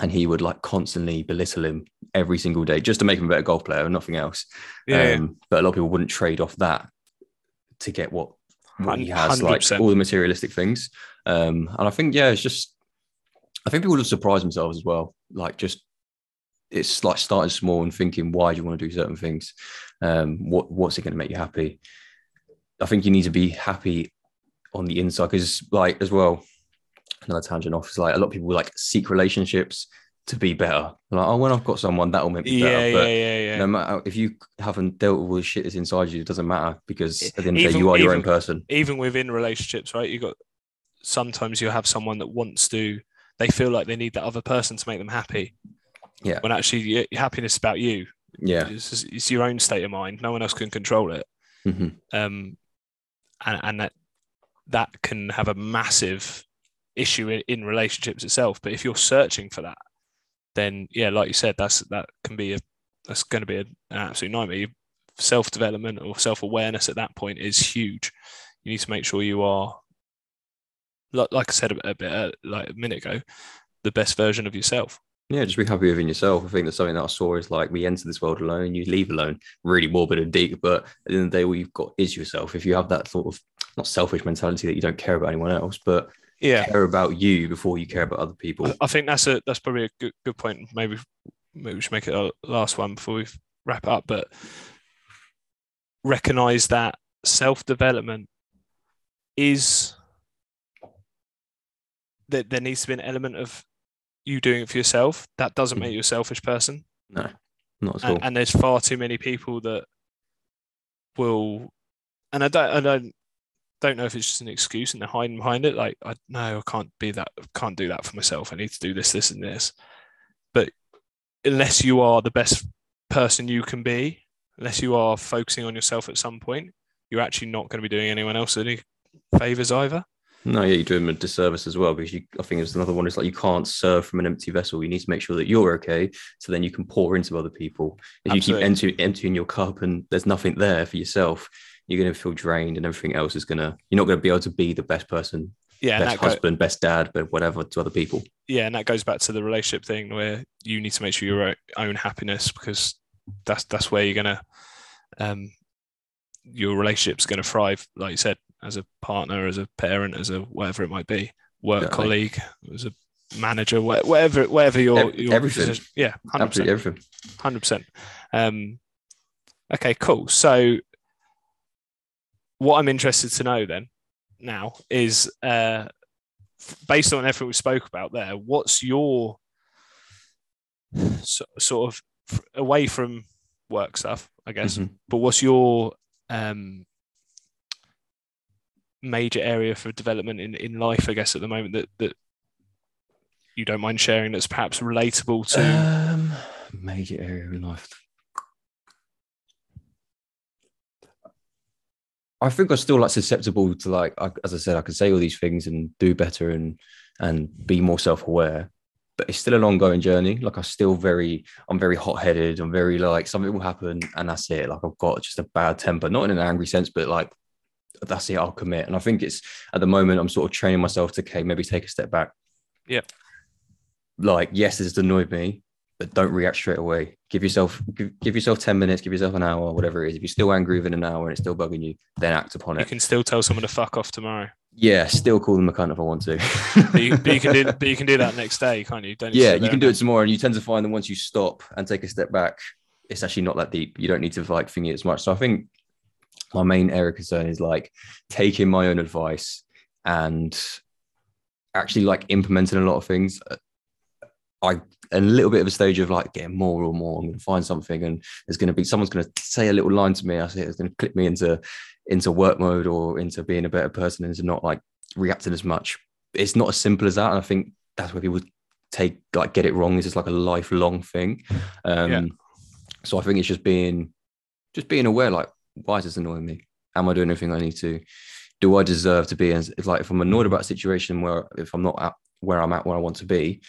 and he would like constantly belittle him every single day just to make him a better golf player and nothing else. Yeah. Um, but a lot of people wouldn't trade off that to get what, what he has, 100%. like all the materialistic things. Um, and I think, yeah, it's just, I think people just surprise themselves as well. Like just it's like starting small and thinking why do you want to do certain things? Um what what's it going to make you happy? I think you need to be happy on the inside because like as well another tangent off is like a lot of people like seek relationships to be better. Like oh when i've got someone that'll make me yeah, better. but yeah, yeah, yeah. no matter if you haven't dealt with all the shit that's inside you it doesn't matter because at the end of the day you are your own person. even within relationships right you got sometimes you have someone that wants to they feel like they need that other person to make them happy yeah. When actually your happiness is about you. Yeah. It's, it's, your own state of mind. No one else can control it. Mm-hmm. Um, and, and that that can have a massive issue in, in relationships itself. But if you're searching for that, then yeah, like you said, that's that can be a that's going to be an absolute nightmare. Self development or self awareness at that point is huge. You need to make sure you are, like, like I said a, a bit uh, like a minute ago, the best version of yourself. Yeah, just be happy within yourself. I think that's something that I saw is like we enter this world alone, you leave alone. Really morbid and deep, but at the end of the day, all you've got is yourself. If you have that sort of not selfish mentality that you don't care about anyone else, but Yeah, care about you before you care about other people. I- I think that's a that's probably a good good point. Maybe maybe we should make it a last one before we wrap up. But recognize that self development is that there needs to be an element of you doing it for yourself. That doesn't make hmm. you a selfish person. No, not at all. and, and there's far too many people that will and i don't i don't don't know if it's just an excuse and they're hiding behind it like i no i can't be that can't do that for myself i need to do this this and this but unless you are the best person you can be unless you are focusing on yourself at some point you're actually not going to be doing anyone else any favors either No, yeah, you do them a disservice as well because you, I think it's another one. Is like you can't serve from an empty vessel. You need to make sure that you're okay, so then you can pour into other people. If you keep Absolutely. empty, emptying your cup and there's nothing there for yourself, you're going to feel drained, and everything else is going to. You're not going to be able to be the best person, yeah best that, go, husband, best dad, but whatever to other people. yeah and that goes back to the relationship thing where you need to make sure your own happiness because that's that's where you're gonna um your relationship's gonna thrive like you said as a partner as a parent as a whatever it might be work colleague as a manager wha- whatever whatever your, your everything. position- yeah 100% Absolutely everything. hundred percent. Um, okay, cool. So, what I'm interested to know then now is, uh, based on everything we spoke about there, what's your so, sort of away from work stuff, I guess, Mhm. but what's your um, major area for development in, in life, I guess, at the moment that that you don't mind sharing that's perhaps relatable to Um, major area in life. I think I'm still like susceptible to like, as I said, I can say all these things and do better and and be more self-aware, but it's still an ongoing journey. Like I'm still very, I'm very hot-headed. I'm very like something will happen and that's it. Like I've got just a bad temper, not in an angry sense, but like that's it. I'll commit. And I think it's at the moment I'm sort of training myself to okay, maybe take a step back. Yeah. Like yes, it's annoyed me, but don't react straight away. Give yourself give, give yourself 10 minutes, give yourself an hour, whatever it is. If you're still angry within an hour and it's still bugging you, then act upon you it. You can still tell someone to fuck off tomorrow. Yeah, still call them a cunt if I want to. But you, but you can do <laughs> but you can do that next day, can't you? Don't yeah, you can do it tomorrow. And you tend to find that once you stop and take a step back, it's actually not that deep. You don't need to like think it as much. So I think my main area of concern is like taking my own advice and actually like implementing a lot of things. I a little bit of a stage of like getting more and more. I'm going to find something, and there's going to be someone's going to say a little line to me. I say it's going to clip me into into work mode or into being a better person and into not like reacting as much. It's not as simple as that, and I think that's where people take like get it wrong. Is it's like a lifelong thing. Um, Yeah. So I think it's just being just being aware. Like, why is this annoying me? Am I doing everything I need to? Do I deserve to be? And it's like if I'm annoyed about a situation where if I'm not at where I'm at where I want to be,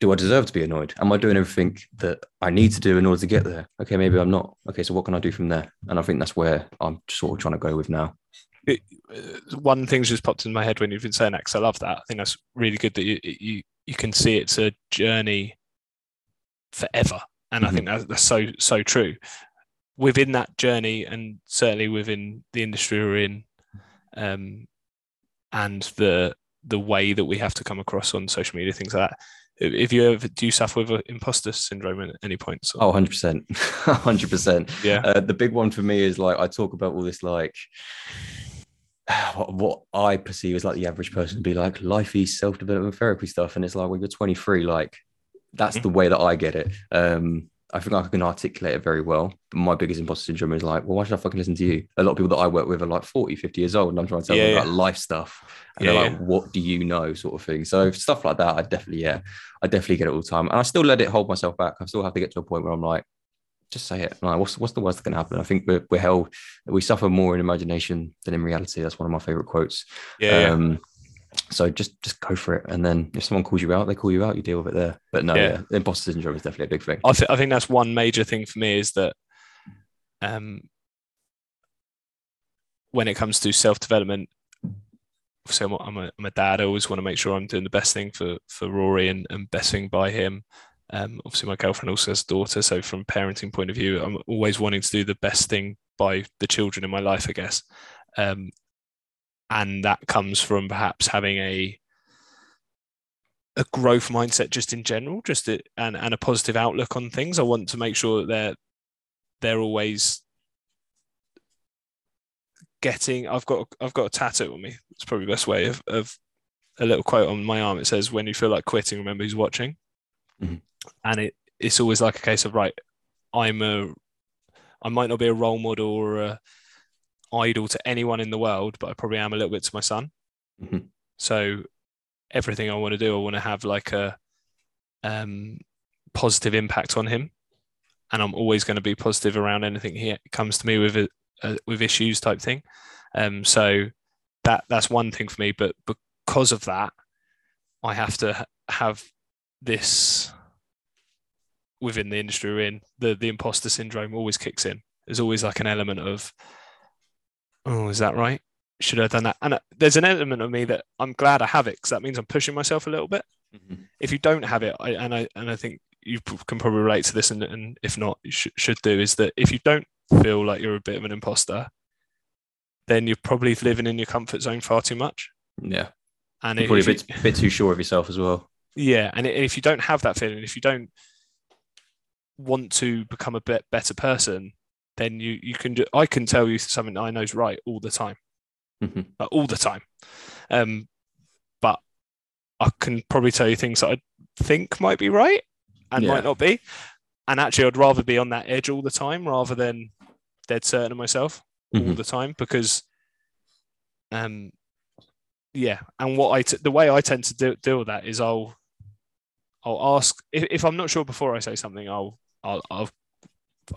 do I deserve to be annoyed? Am I doing everything that I need to do in order to get there? Okay, maybe I'm not. Okay, so what can I do from there? And I think that's where I'm sort of trying to go with now. Uh, one thing's just popped in my head when you've been saying that because I love that. I think that's really good that you you you can see it's a journey forever, and I Mhm. think that's, that's so so true. Within that journey, and certainly within the industry we're in, um, and the the way that we have to come across on social media, things like that. If you ever do you suffer with imposter syndrome at any points? or- Oh, 100%. 100%. <laughs> yeah, Uh, the big one for me is like I talk about all this like <sighs> what, what I perceive as like the average person to be like lifey self development therapy stuff, and it's like when you're 23, like that's Mhm. the way that I get it. Um, I think I can articulate it very well. But my biggest imposter syndrome is like, well, why should I fucking listen to you? A lot of people that I work with are like 40, 50 years old, and I'm trying to tell Yeah, them yeah. about life stuff. And Yeah, they're like, what do you know? sort of thing. So stuff like that, I definitely, yeah, I definitely get it all the time. And I still let it hold myself back. I still have to get to a point where I'm like, just say it. Like, what's what's the worst that can happen? I think we're, we're held, we suffer more in imagination than in reality. That's one of my favorite quotes. yeah, yeah. Um, so just just go for it, and then if someone calls you out, they call you out. You deal with it there. But no, Yeah. yeah, imposter syndrome is definitely a big thing. I, th- I think that's one major thing for me is that um, when it comes to self development, so I'm a, I'm, a, I'm a dad. I always want to make sure I'm doing the best thing for for Rory and, and best thing by him. Um, obviously, my girlfriend also has a daughter, so from parenting point of view, I'm always wanting to do the best thing by the children in my life, I guess. Um, and that comes from perhaps having a a growth mindset just in general, just a, and and a positive outlook on things. I want to make sure that they're they're always getting. I've got I've got a tattoo on me. It's probably the best way of of a little quote on my arm. It says, "When you feel like quitting, remember who's watching." Mm-hmm. And it it's always like a case of right. I'm a I might not be a role model or a idol to anyone in the world, but I probably am a little bit to my son. Mm-hmm. So everything I want to do, I want to have like a um, positive impact on him, and I'm always going to be positive around anything he comes to me with a, a, with issues type thing. Um, so that that's one thing for me, but because of that, I have to have this within the industry we're in. The the imposter syndrome always kicks in. There's always like an element of, oh, is that right? should I have done that? And uh, there's an element of me that I'm glad I have it because that means I'm pushing myself a little bit. Mm-hmm. If you don't have it, I, and I and I think you can probably relate to this, and, and if not, you sh- should do is that if you don't feel like you're a bit of an imposter, then you're probably living in your comfort zone far too much. Yeah, and you're probably a bit, you, bit too sure of yourself as well. Yeah, and if you don't have that feeling, if you don't want to become a bit better person, then you you can. Do, I can tell you something I know is right all the time mm-hmm. uh, all the time. Um, but I can probably tell you things that I think might be right and yeah. might not be. And actually, I'd rather be on that edge all the time rather than dead certain of myself mm-hmm. all the time because, um, yeah. And what I t- the way I tend to do, deal with that is I'll I'll ask if, if I'm not sure before I say something, I'll I'll I'll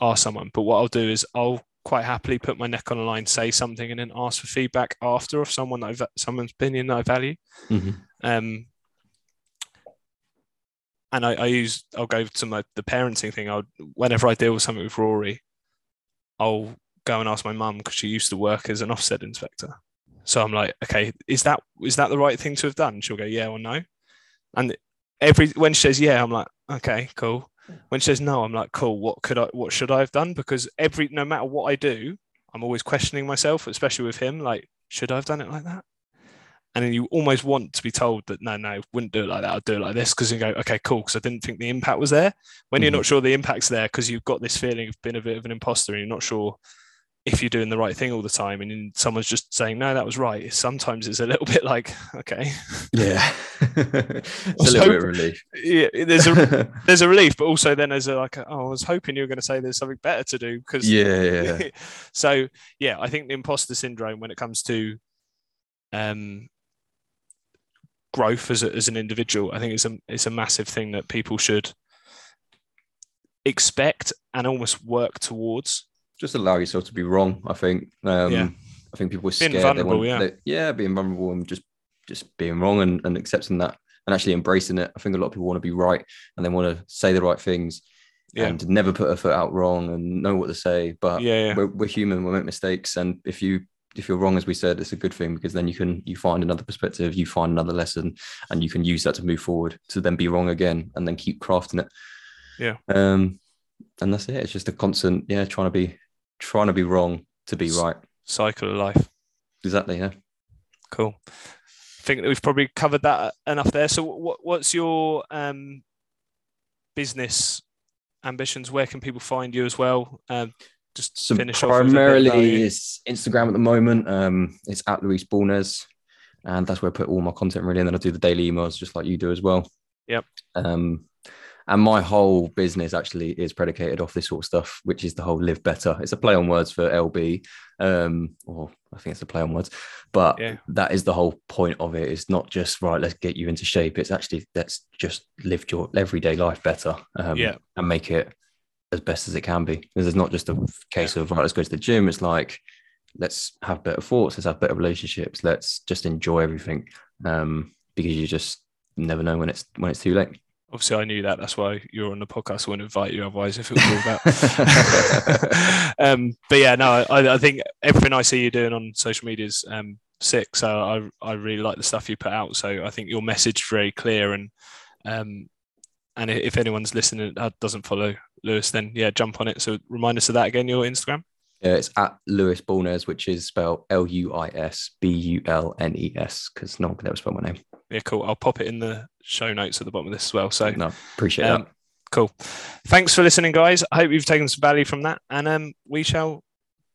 ask someone. But what I'll do is I'll quite happily put my neck on the line, say something, and then ask for feedback after of someone that I've, someone's opinion that I value. Mm-hmm. Um, and I, I, use I'll go to my the parenting thing. I'll whenever I deal with something with Rory, I'll go and ask my mum because she used to work as an Ofsted inspector. So I'm like, okay, is that is that the right thing to have done? She'll go, yeah or no. And every when she says yeah, I'm like, okay, cool. When she says no, I'm like, cool. What could I? What should I have done? Because every no matter what I do, I'm always questioning myself, especially with him. Like, should I have done it like that? And then you almost want to be told that no, no, wouldn't do it like that. I'll do it like this because you go, okay, cool. Because I didn't think the impact was there. When mm-hmm. you're not sure the impact's there because you've got this feeling of being a bit of an imposter and you're not sure if you're doing the right thing all the time and someone's just saying no that was right sometimes it's a little <laughs> bit like okay. Yeah. <laughs> It's a little bit relief. yeah there's a <laughs> there's a relief but also then there's a like a, oh i was hoping you were going to say there's something better to do because yeah, yeah. so yeah i think the imposter syndrome when it comes to um growth as, a, as an individual i think it's a it's a massive thing that people should expect and almost work towards just allow yourself to be wrong. I think. Um, yeah. I think people are scared. Being vulnerable, want, yeah. They, yeah, being vulnerable and just just being wrong and, and accepting that and actually embracing it. I think a lot of people want to be right and they want to say the right things yeah. and never put a foot out wrong and know what to say. But yeah, yeah. We're, we're human. We make mistakes, and if you if you're wrong, as we said, it's a good thing because then you can you find another perspective, you find another lesson, and you can use that to move forward to then be wrong again and then keep crafting it. Yeah. Um, and that's it. It's just a constant, yeah, trying to be trying to be wrong to be right. Cycle of life. Exactly. Yeah. Cool. I think that we've probably covered that enough there. So, what, what's your um, business ambitions? Where can people find you as well? Um, just so finish off, primarily it's Instagram at the moment. Um, it's at Luis Bulnes, and that's where I put all my content really. And then I do the daily emails just like you do as well. Yep. Um, and my whole business actually is predicated off this sort of stuff, which is the whole live better. It's a play on words for LB, um, or I think it's a play on words, but yeah. that is the whole point of it. It's not just right, let's get you into shape. It's actually let's just live your everyday life better, um, yeah. and make it as best as it can be. Because it's not just a case of right, let's go to the gym. It's like let's have better thoughts, let's have better relationships, let's just enjoy everything, um, because you just never know when it's when it's too late obviously I knew that. That's why you're on the podcast. I wouldn't invite you otherwise if it was all about. <laughs> <laughs> um, but yeah, no, I, I, think everything I see you doing on social media is um, sick. So I I really like the stuff you put out. So I think your message is very clear and um and if anyone's listening that doesn't follow Luis, then yeah, jump on it. So remind us of that again. Your Instagram. Yeah, it's at Luis Bulnes, which is spelled L U I S B U L N E S, because no one can ever spell my name. Yeah, cool. I'll pop it in the show notes at the bottom of this as well. So no, appreciate um, that. Cool. Thanks for listening, guys. I hope you've taken some value from that, and um, we shall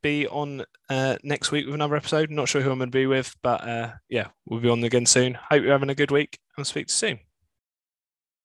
be on uh, next week with another episode. Not sure who I'm going to be with, but uh, yeah, we'll be on again soon. Hope you're having a good week and speak to you soon.